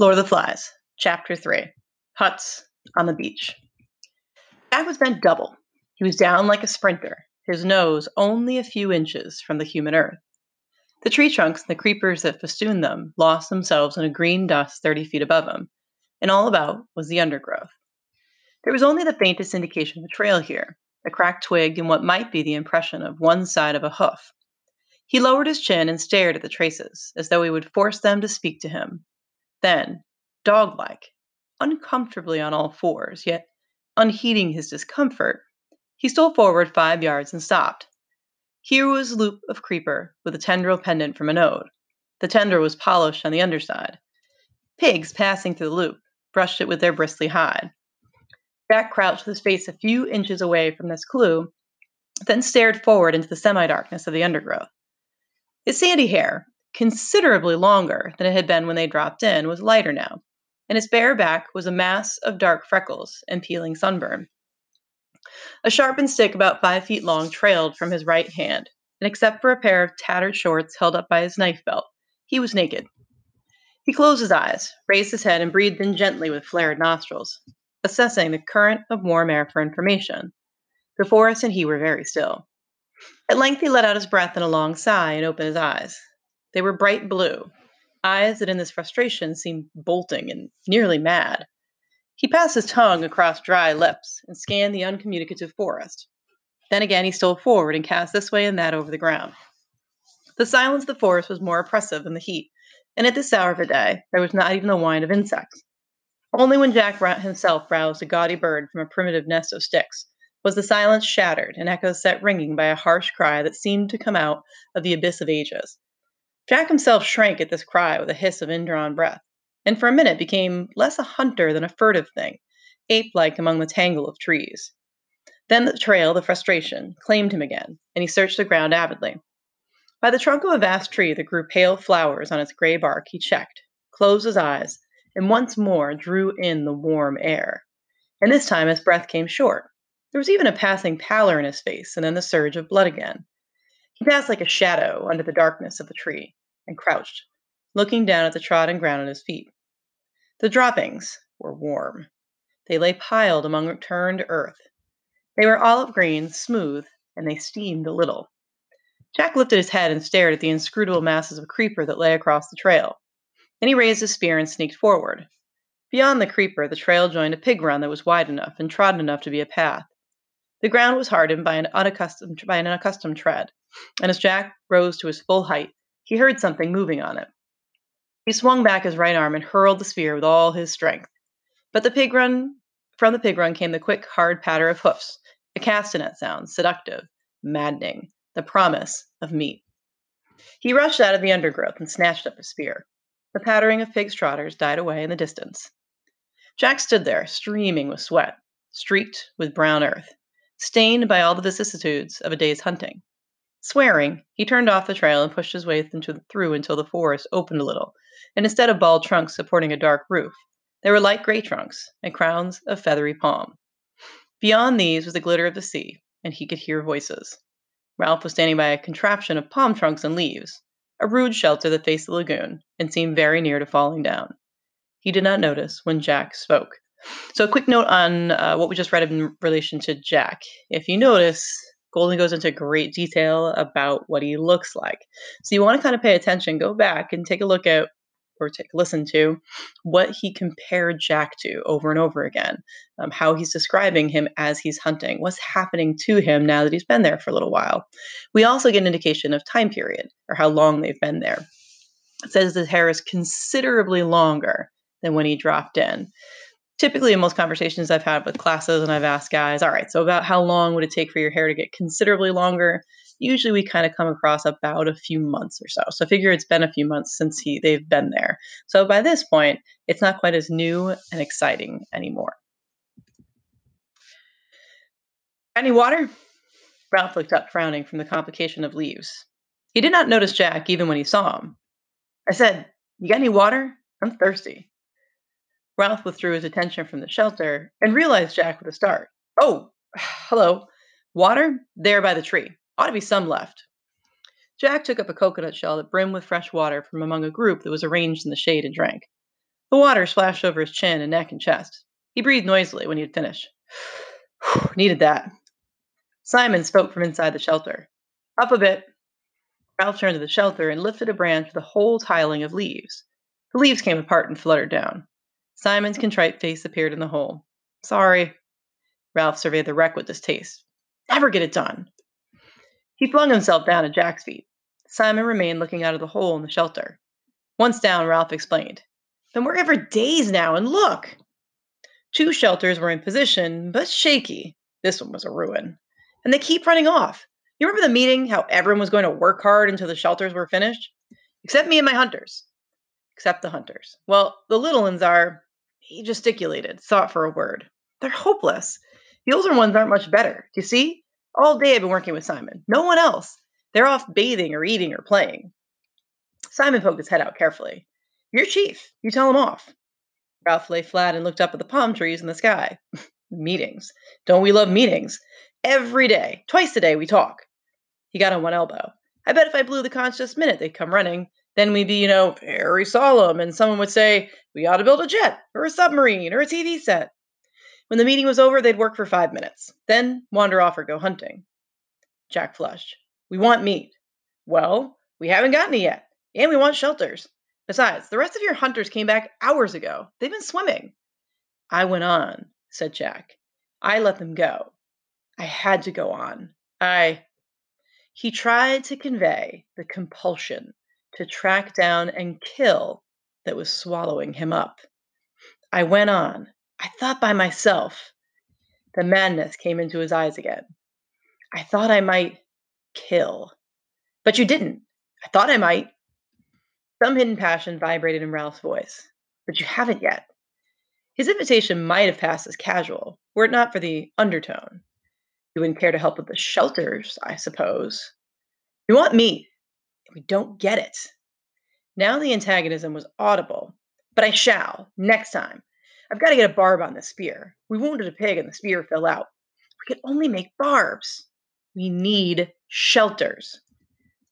Lord of the Flies, Chapter 3 Huts on the Beach. Jack was bent double. He was down like a sprinter, his nose only a few inches from the human earth. The tree trunks and the creepers that festooned them lost themselves in a green dust 30 feet above him, and all about was the undergrowth. There was only the faintest indication of a trail here, a cracked twig and what might be the impression of one side of a hoof. He lowered his chin and stared at the traces, as though he would force them to speak to him, then, dog like, uncomfortably on all fours, yet unheeding his discomfort, he stole forward five yards and stopped. Here was a loop of creeper with a tendril pendant from a node. The tendril was polished on the underside. Pigs passing through the loop brushed it with their bristly hide. Jack crouched with his face a few inches away from this clue, then stared forward into the semi darkness of the undergrowth. His sandy hair, considerably longer than it had been when they dropped in, was lighter now, and his bare back was a mass of dark freckles and peeling sunburn. A sharpened stick about five feet long trailed from his right hand, and except for a pair of tattered shorts held up by his knife belt, he was naked. He closed his eyes, raised his head, and breathed in gently with flared nostrils, assessing the current of warm air for information. The forest and he were very still. At length he let out his breath in a long sigh and opened his eyes. They were bright blue, eyes that in this frustration seemed bolting and nearly mad. He passed his tongue across dry lips and scanned the uncommunicative forest. Then again he stole forward and cast this way and that over the ground. The silence of the forest was more oppressive than the heat, and at this hour of the day there was not even the whine of insects. Only when Jack himself roused a gaudy bird from a primitive nest of sticks was the silence shattered and echoes set ringing by a harsh cry that seemed to come out of the abyss of ages. Jack himself shrank at this cry with a hiss of indrawn breath, and for a minute became less a hunter than a furtive thing, ape like among the tangle of trees. Then the trail, the frustration, claimed him again, and he searched the ground avidly. By the trunk of a vast tree that grew pale flowers on its gray bark, he checked, closed his eyes, and once more drew in the warm air. And this time his breath came short. There was even a passing pallor in his face, and then the surge of blood again. He passed like a shadow under the darkness of the tree, and crouched, looking down at the trodden ground at his feet. The droppings were warm. They lay piled among turned earth. They were olive green, smooth, and they steamed a little. Jack lifted his head and stared at the inscrutable masses of creeper that lay across the trail. Then he raised his spear and sneaked forward. Beyond the creeper, the trail joined a pig run that was wide enough and trodden enough to be a path. The ground was hardened by an unaccustomed by an unaccustomed tread, and as Jack rose to his full height, he heard something moving on it. He swung back his right arm and hurled the spear with all his strength. But the pig run from the pig run came the quick, hard patter of hoofs, a castanet sound, seductive, maddening, the promise of meat. He rushed out of the undergrowth and snatched up his spear. The pattering of pigs' trotters died away in the distance. Jack stood there, streaming with sweat, streaked with brown earth, stained by all the vicissitudes of a day's hunting. Swearing, he turned off the trail and pushed his way through until the forest opened a little, and instead of bald trunks supporting a dark roof, there were light gray trunks and crowns of feathery palm. Beyond these was the glitter of the sea, and he could hear voices. Ralph was standing by a contraption of palm trunks and leaves, a rude shelter that faced the lagoon and seemed very near to falling down. He did not notice when Jack spoke. So, a quick note on uh, what we just read in relation to Jack. If you notice, Golding goes into great detail about what he looks like. So you want to kind of pay attention, go back and take a look at or take listen to what he compared Jack to over and over again, um, how he's describing him as he's hunting, what's happening to him now that he's been there for a little while. We also get an indication of time period or how long they've been there. It says the hair is considerably longer than when he dropped in typically in most conversations I've had with classes and I've asked guys, all right, so about how long would it take for your hair to get considerably longer? Usually we kind of come across about a few months or so. So I figure it's been a few months since he they've been there. So by this point, it's not quite as new and exciting anymore. Any water? Ralph looked up, frowning from the complication of leaves. He did not notice Jack even when he saw him. I said, You got any water? I'm thirsty. Ralph withdrew his attention from the shelter and realized Jack with a start. Oh, hello. Water? There by the tree. Ought to be some left. Jack took up a coconut shell that brimmed with fresh water from among a group that was arranged in the shade and drank. The water splashed over his chin and neck and chest. He breathed noisily when he had finished. Needed that. Simon spoke from inside the shelter. Up a bit. Ralph turned to the shelter and lifted a branch with a whole tiling of leaves. The leaves came apart and fluttered down. Simon's contrite face appeared in the hole. Sorry. Ralph surveyed the wreck with distaste. Never get it done. He flung himself down at Jack's feet. Simon remained looking out of the hole in the shelter. Once down, Ralph explained. Been working for days now, and look! Two shelters were in position, but shaky. This one was a ruin. And they keep running off. You remember the meeting, how everyone was going to work hard until the shelters were finished? Except me and my hunters. Except the hunters. Well, the little ones are, he gesticulated, sought for a word. They're hopeless. The older ones aren't much better. You see? All day I've been working with Simon. No one else. They're off bathing or eating or playing. Simon poked his head out carefully. You're chief. You tell him off. Ralph lay flat and looked up at the palm trees in the sky. meetings. Don't we love meetings? Every day, twice a day, we talk. He got on one elbow. I bet if I blew the conch this minute, they'd come running. Then we'd be, you know, very solemn, and someone would say, We ought to build a jet, or a submarine, or a TV set. When the meeting was over, they'd work for five minutes, then wander off or go hunting. Jack flushed. We want meat. Well, we haven't gotten it yet, and we want shelters. Besides, the rest of your hunters came back hours ago. They've been swimming. I went on, said Jack. I let them go. I had to go on. I. He tried to convey the compulsion to track down and kill that was swallowing him up. I went on. I thought by myself. The madness came into his eyes again. I thought I might kill. But you didn't. I thought I might. Some hidden passion vibrated in Ralph's voice. But you haven't yet. His invitation might have passed as casual, were it not for the undertone. You wouldn't care to help with the shelters, I suppose. You want meat. We don't get it. Now the antagonism was audible. But I shall, next time. I've got to get a barb on the spear. We wounded a pig and the spear fell out. We could only make barbs. We need shelters.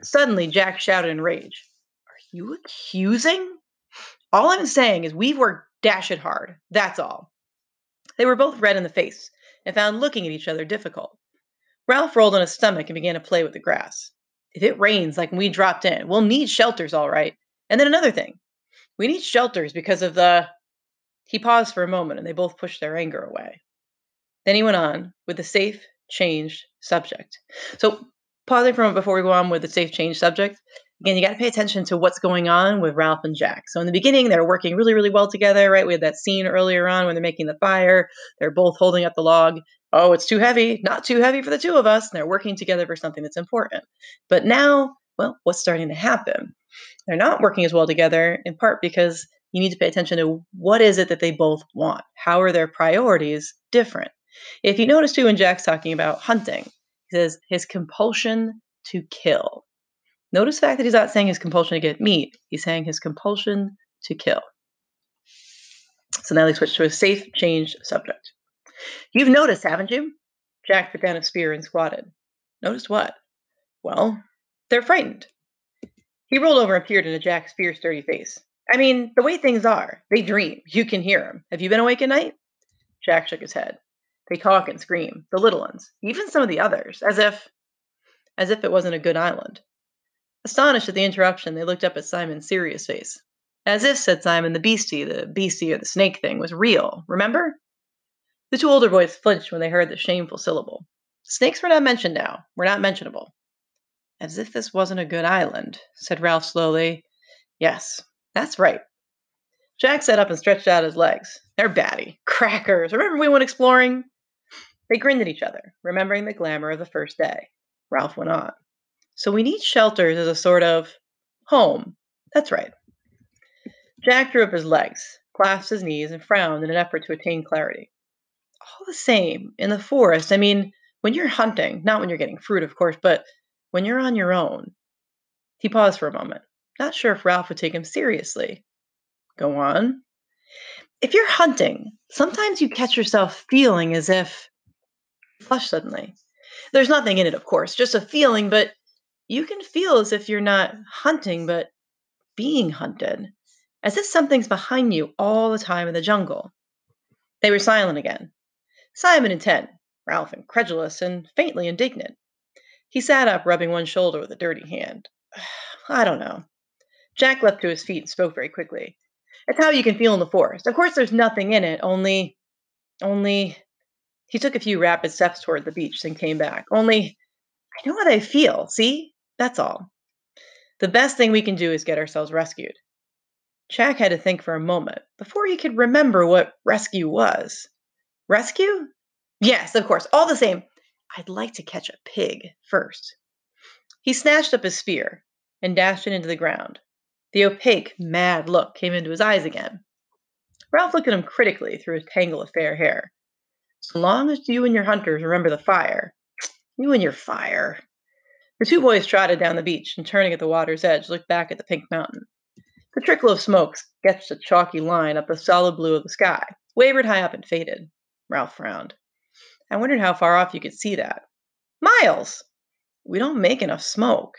Suddenly, Jack shouted in rage. Are you accusing? All I'm saying is we've worked dash it hard. That's all. They were both red in the face and found looking at each other difficult. Ralph rolled on his stomach and began to play with the grass. If it rains like we dropped in, we'll need shelters, all right. And then another thing we need shelters because of the. He paused for a moment and they both pushed their anger away. Then he went on with the safe, changed subject. So, pausing for a moment before we go on with the safe change subject, again, you got to pay attention to what's going on with Ralph and Jack. So, in the beginning, they're working really, really well together, right? We had that scene earlier on when they're making the fire. They're both holding up the log. Oh, it's too heavy, not too heavy for the two of us. And they're working together for something that's important. But now, well, what's starting to happen? They're not working as well together, in part because you need to pay attention to what is it that they both want? How are their priorities different? If you notice too, when Jack's talking about hunting, he says his compulsion to kill. Notice the fact that he's not saying his compulsion to get meat, he's saying his compulsion to kill. So now they switch to a safe, changed subject. You've noticed, haven't you? Jack put down a spear and squatted. Noticed what? Well, they're frightened. He rolled over and peered into Jack's fierce, dirty face. I mean, the way things are, they dream. You can hear them. Have you been awake at night? Jack shook his head. They talk and scream, the little ones, even some of the others, as if as if it wasn't a good island. Astonished at the interruption, they looked up at Simon's serious face. As if, said Simon, the beastie, the beastie or the snake thing was real, remember? The two older boys flinched when they heard the shameful syllable. Snakes were not mentioned now, were not mentionable. As if this wasn't a good island, said Ralph slowly. Yes, that's right. Jack sat up and stretched out his legs. They're batty. Crackers. Remember we went exploring? They grinned at each other, remembering the glamour of the first day. Ralph went on. So we need shelters as a sort of home. That's right. Jack drew up his legs, clasped his knees, and frowned in an effort to attain clarity. All the same, in the forest, I mean, when you're hunting, not when you're getting fruit, of course, but when you're on your own. He paused for a moment, not sure if Ralph would take him seriously. Go on. If you're hunting, sometimes you catch yourself feeling as if flush suddenly. There's nothing in it, of course, just a feeling, but you can feel as if you're not hunting, but being hunted. as if something's behind you all the time in the jungle. They were silent again. Simon intent, Ralph incredulous and faintly indignant. He sat up, rubbing one shoulder with a dirty hand. I don't know. Jack leapt to his feet and spoke very quickly. It's how you can feel in the forest. Of course, there's nothing in it, only. Only. He took a few rapid steps toward the beach, then came back. Only. I know how they feel, see? That's all. The best thing we can do is get ourselves rescued. Jack had to think for a moment before he could remember what rescue was. Rescue? Yes, of course. All the same, I'd like to catch a pig first. He snatched up his spear and dashed it into the ground. The opaque, mad look came into his eyes again. Ralph looked at him critically through his tangle of fair hair. So long as you and your hunters remember the fire, you and your fire. The two boys trotted down the beach and, turning at the water's edge, looked back at the pink mountain. The trickle of smoke sketched a chalky line up the solid blue of the sky, wavered high up and faded. Ralph frowned. I wondered how far off you could see that. Miles! We don't make enough smoke.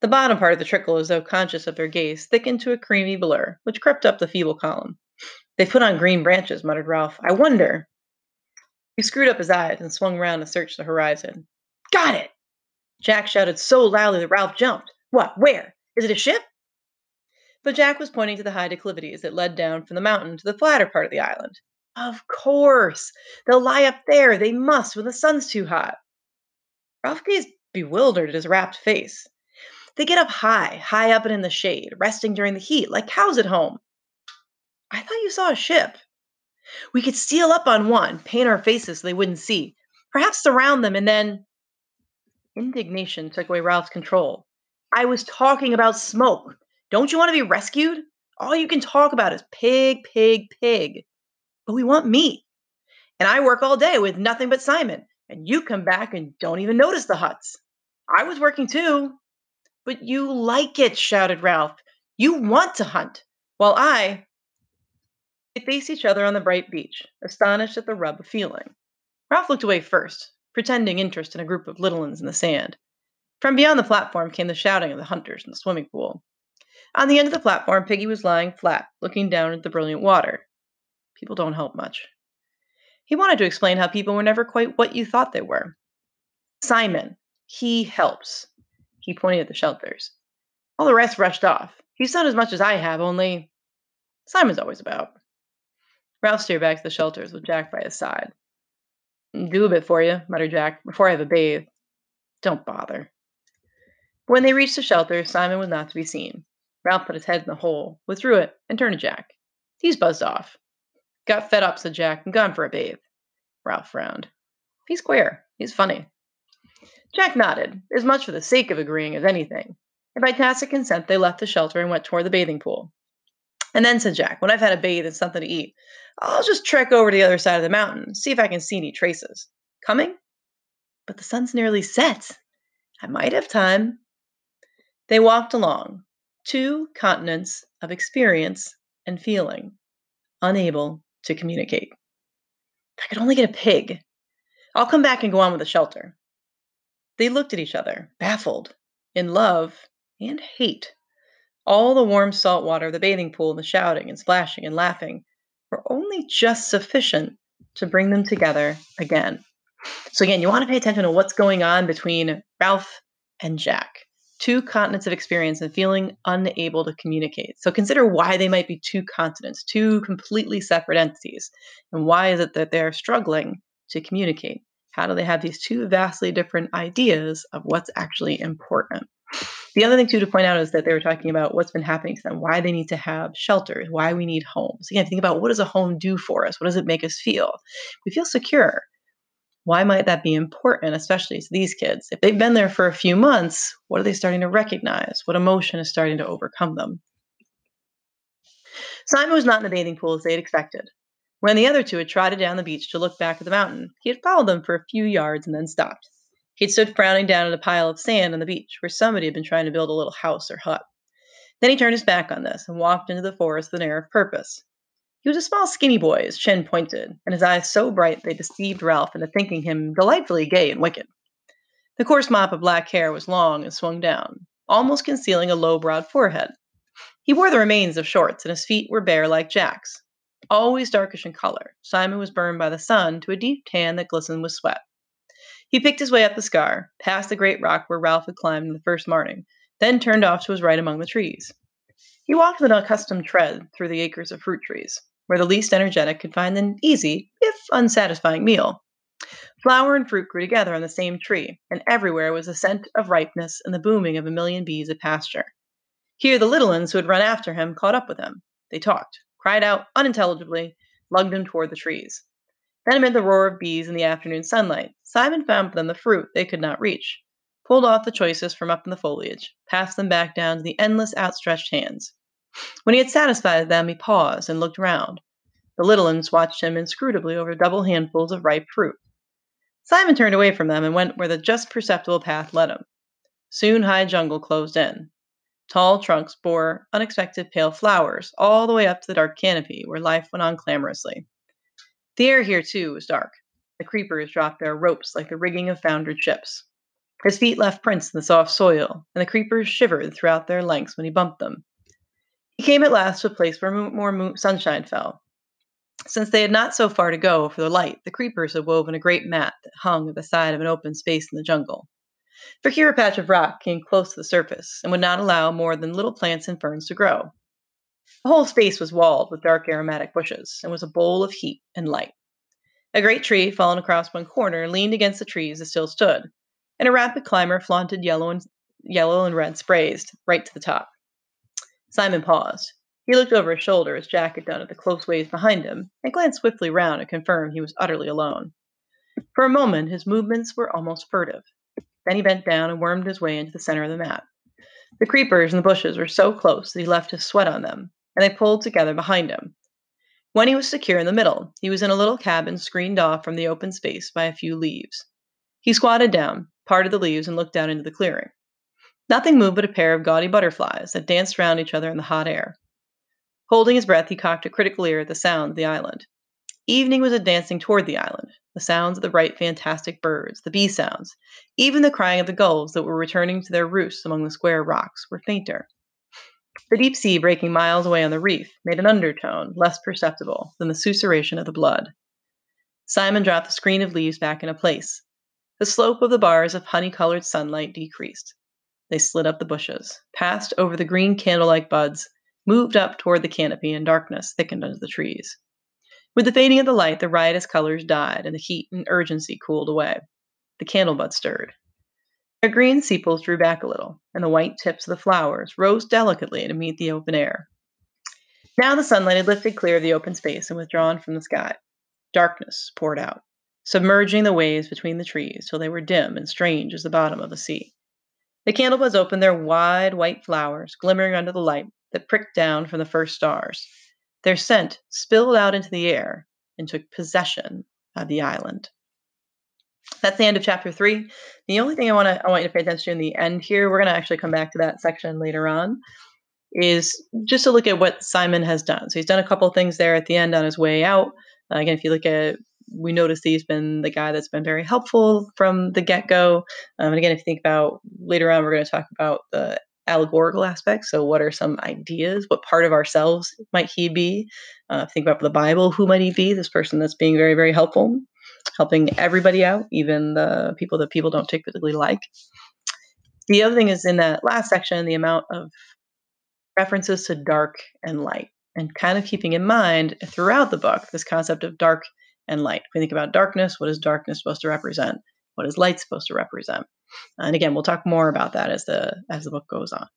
The bottom part of the trickle, as though conscious of their gaze, thickened to a creamy blur, which crept up the feeble column. They put on green branches, muttered Ralph. I wonder. He screwed up his eyes and swung round to search the horizon. Got it! Jack shouted so loudly that Ralph jumped. What? Where? Is it a ship? But Jack was pointing to the high declivities that led down from the mountain to the flatter part of the island. Of course! They'll lie up there. They must when the sun's too hot. Ralph gazed bewildered at his rapt face. They get up high, high up and in the shade, resting during the heat, like cows at home. I thought you saw a ship. We could steal up on one, paint our faces so they wouldn't see, perhaps surround them, and then. Indignation took away Ralph's control. I was talking about smoke. Don't you want to be rescued? All you can talk about is pig, pig, pig. But we want meat. And I work all day with nothing but Simon, and you come back and don't even notice the huts. I was working too. But you like it, shouted Ralph. You want to hunt, while I. They faced each other on the bright beach, astonished at the rub of feeling. Ralph looked away first, pretending interest in a group of little ones in the sand. From beyond the platform came the shouting of the hunters in the swimming pool. On the end of the platform, Piggy was lying flat, looking down at the brilliant water. People don't help much. He wanted to explain how people were never quite what you thought they were. Simon, he helps. He pointed at the shelters. All the rest rushed off. He's done as much as I have, only Simon's always about. Ralph steered back to the shelters with Jack by his side. Do a bit for you, muttered Jack, before I have a bathe. Don't bother. When they reached the shelter, Simon was not to be seen. Ralph put his head in the hole, withdrew it, and turned to Jack. He's buzzed off. Got fed up, said Jack, and gone for a bathe. Ralph frowned. He's queer. He's funny. Jack nodded, as much for the sake of agreeing as anything, and by tacit consent they left the shelter and went toward the bathing pool. And then said Jack, when I've had a bathe and something to eat, I'll just trek over to the other side of the mountain, see if I can see any traces. Coming? But the sun's nearly set. I might have time. They walked along, two continents of experience and feeling, unable to communicate. I could only get a pig. I'll come back and go on with the shelter. They looked at each other, baffled, in love and hate. All the warm salt water the bathing pool the shouting and splashing and laughing were only just sufficient to bring them together again. So, again, you want to pay attention to what's going on between Ralph and Jack. Two continents of experience and feeling unable to communicate. So, consider why they might be two continents, two completely separate entities. And why is it that they're struggling to communicate? How do they have these two vastly different ideas of what's actually important? The other thing, too, to point out is that they were talking about what's been happening to them, why they need to have shelters, why we need homes. Again, think about what does a home do for us? What does it make us feel? We feel secure. Why might that be important, especially to these kids? If they've been there for a few months, what are they starting to recognize? What emotion is starting to overcome them? Simon was not in the bathing pool as they had expected. When the other two had trotted down the beach to look back at the mountain, he had followed them for a few yards and then stopped. He had stood frowning down at a pile of sand on the beach where somebody had been trying to build a little house or hut. Then he turned his back on this and walked into the forest with an air of purpose. He was a small, skinny boy, his chin pointed, and his eyes so bright they deceived Ralph into thinking him delightfully gay and wicked. The coarse mop of black hair was long and swung down, almost concealing a low, broad forehead. He wore the remains of shorts, and his feet were bare like Jack's. Always darkish in color, Simon was burned by the sun to a deep tan that glistened with sweat. He picked his way up the scar, past the great rock where Ralph had climbed the first morning, then turned off to his right among the trees. He walked with an accustomed tread through the acres of fruit trees, where the least energetic could find an easy, if unsatisfying, meal. Flower and fruit grew together on the same tree, and everywhere was the scent of ripeness and the booming of a million bees at pasture. Here the little ones who had run after him caught up with him. They talked, cried out unintelligibly, lugged him toward the trees. Then, amid the roar of bees in the afternoon sunlight, Simon found for them the fruit they could not reach, pulled off the choicest from up in the foliage, passed them back down to the endless outstretched hands. When he had satisfied them, he paused and looked round. The little ones watched him inscrutably over double handfuls of ripe fruit. Simon turned away from them and went where the just perceptible path led him. Soon high jungle closed in. Tall trunks bore unexpected pale flowers all the way up to the dark canopy where life went on clamorously. The air here, too, was dark. The creepers dropped their ropes like the rigging of foundered ships. His feet left prints in the soft soil, and the creepers shivered throughout their lengths when he bumped them. He came at last to a place where more sunshine fell. Since they had not so far to go for the light, the creepers had woven a great mat that hung at the side of an open space in the jungle. For here a patch of rock came close to the surface and would not allow more than little plants and ferns to grow. The whole space was walled with dark aromatic bushes and was a bowl of heat and light. A great tree, fallen across one corner, leaned against the trees that still stood, and a rapid climber flaunted yellow and yellow and red sprays right to the top. Simon paused. He looked over his shoulder as Jack had done at the close waves behind him, and glanced swiftly round to confirm he was utterly alone. For a moment his movements were almost furtive. Then he bent down and wormed his way into the center of the mat. The creepers and the bushes were so close that he left his sweat on them, and they pulled together behind him. When he was secure in the middle, he was in a little cabin screened off from the open space by a few leaves. He squatted down, parted the leaves, and looked down into the clearing. Nothing moved but a pair of gaudy butterflies that danced round each other in the hot air. Holding his breath, he cocked a critical ear at the sound of the island. Evening was advancing toward the island. The sounds of the bright, fantastic birds, the bee sounds, even the crying of the gulls that were returning to their roosts among the square rocks, were fainter. The deep sea breaking miles away on the reef made an undertone less perceptible than the susurration of the blood. Simon dropped the screen of leaves back into place. The slope of the bars of honey colored sunlight decreased. They slid up the bushes, passed over the green candle like buds, moved up toward the canopy, and darkness thickened under the trees. With the fading of the light, the riotous colors died, and the heat and urgency cooled away. The candle bud stirred. Their green sepals drew back a little, and the white tips of the flowers rose delicately to meet the open air. Now the sunlight had lifted clear of the open space and withdrawn from the sky. Darkness poured out, submerging the waves between the trees till they were dim and strange as the bottom of the sea. The candlebuds opened their wide white flowers, glimmering under the light that pricked down from the first stars. Their scent spilled out into the air and took possession of the island. That's the end of chapter three. The only thing I want to I want you to pay attention to in the end here, we're going to actually come back to that section later on, is just to look at what Simon has done. So he's done a couple things there at the end on his way out. Uh, again, if you look at we notice that he's been the guy that's been very helpful from the get go. Um, and again, if you think about later on, we're going to talk about the allegorical aspects. So, what are some ideas? What part of ourselves might he be? Uh, think about the Bible. Who might he be? This person that's being very, very helpful, helping everybody out, even the people that people don't typically like. The other thing is in that last section, the amount of references to dark and light, and kind of keeping in mind throughout the book this concept of dark and light. If we think about darkness, what is darkness supposed to represent? What is light supposed to represent? And again, we'll talk more about that as the as the book goes on.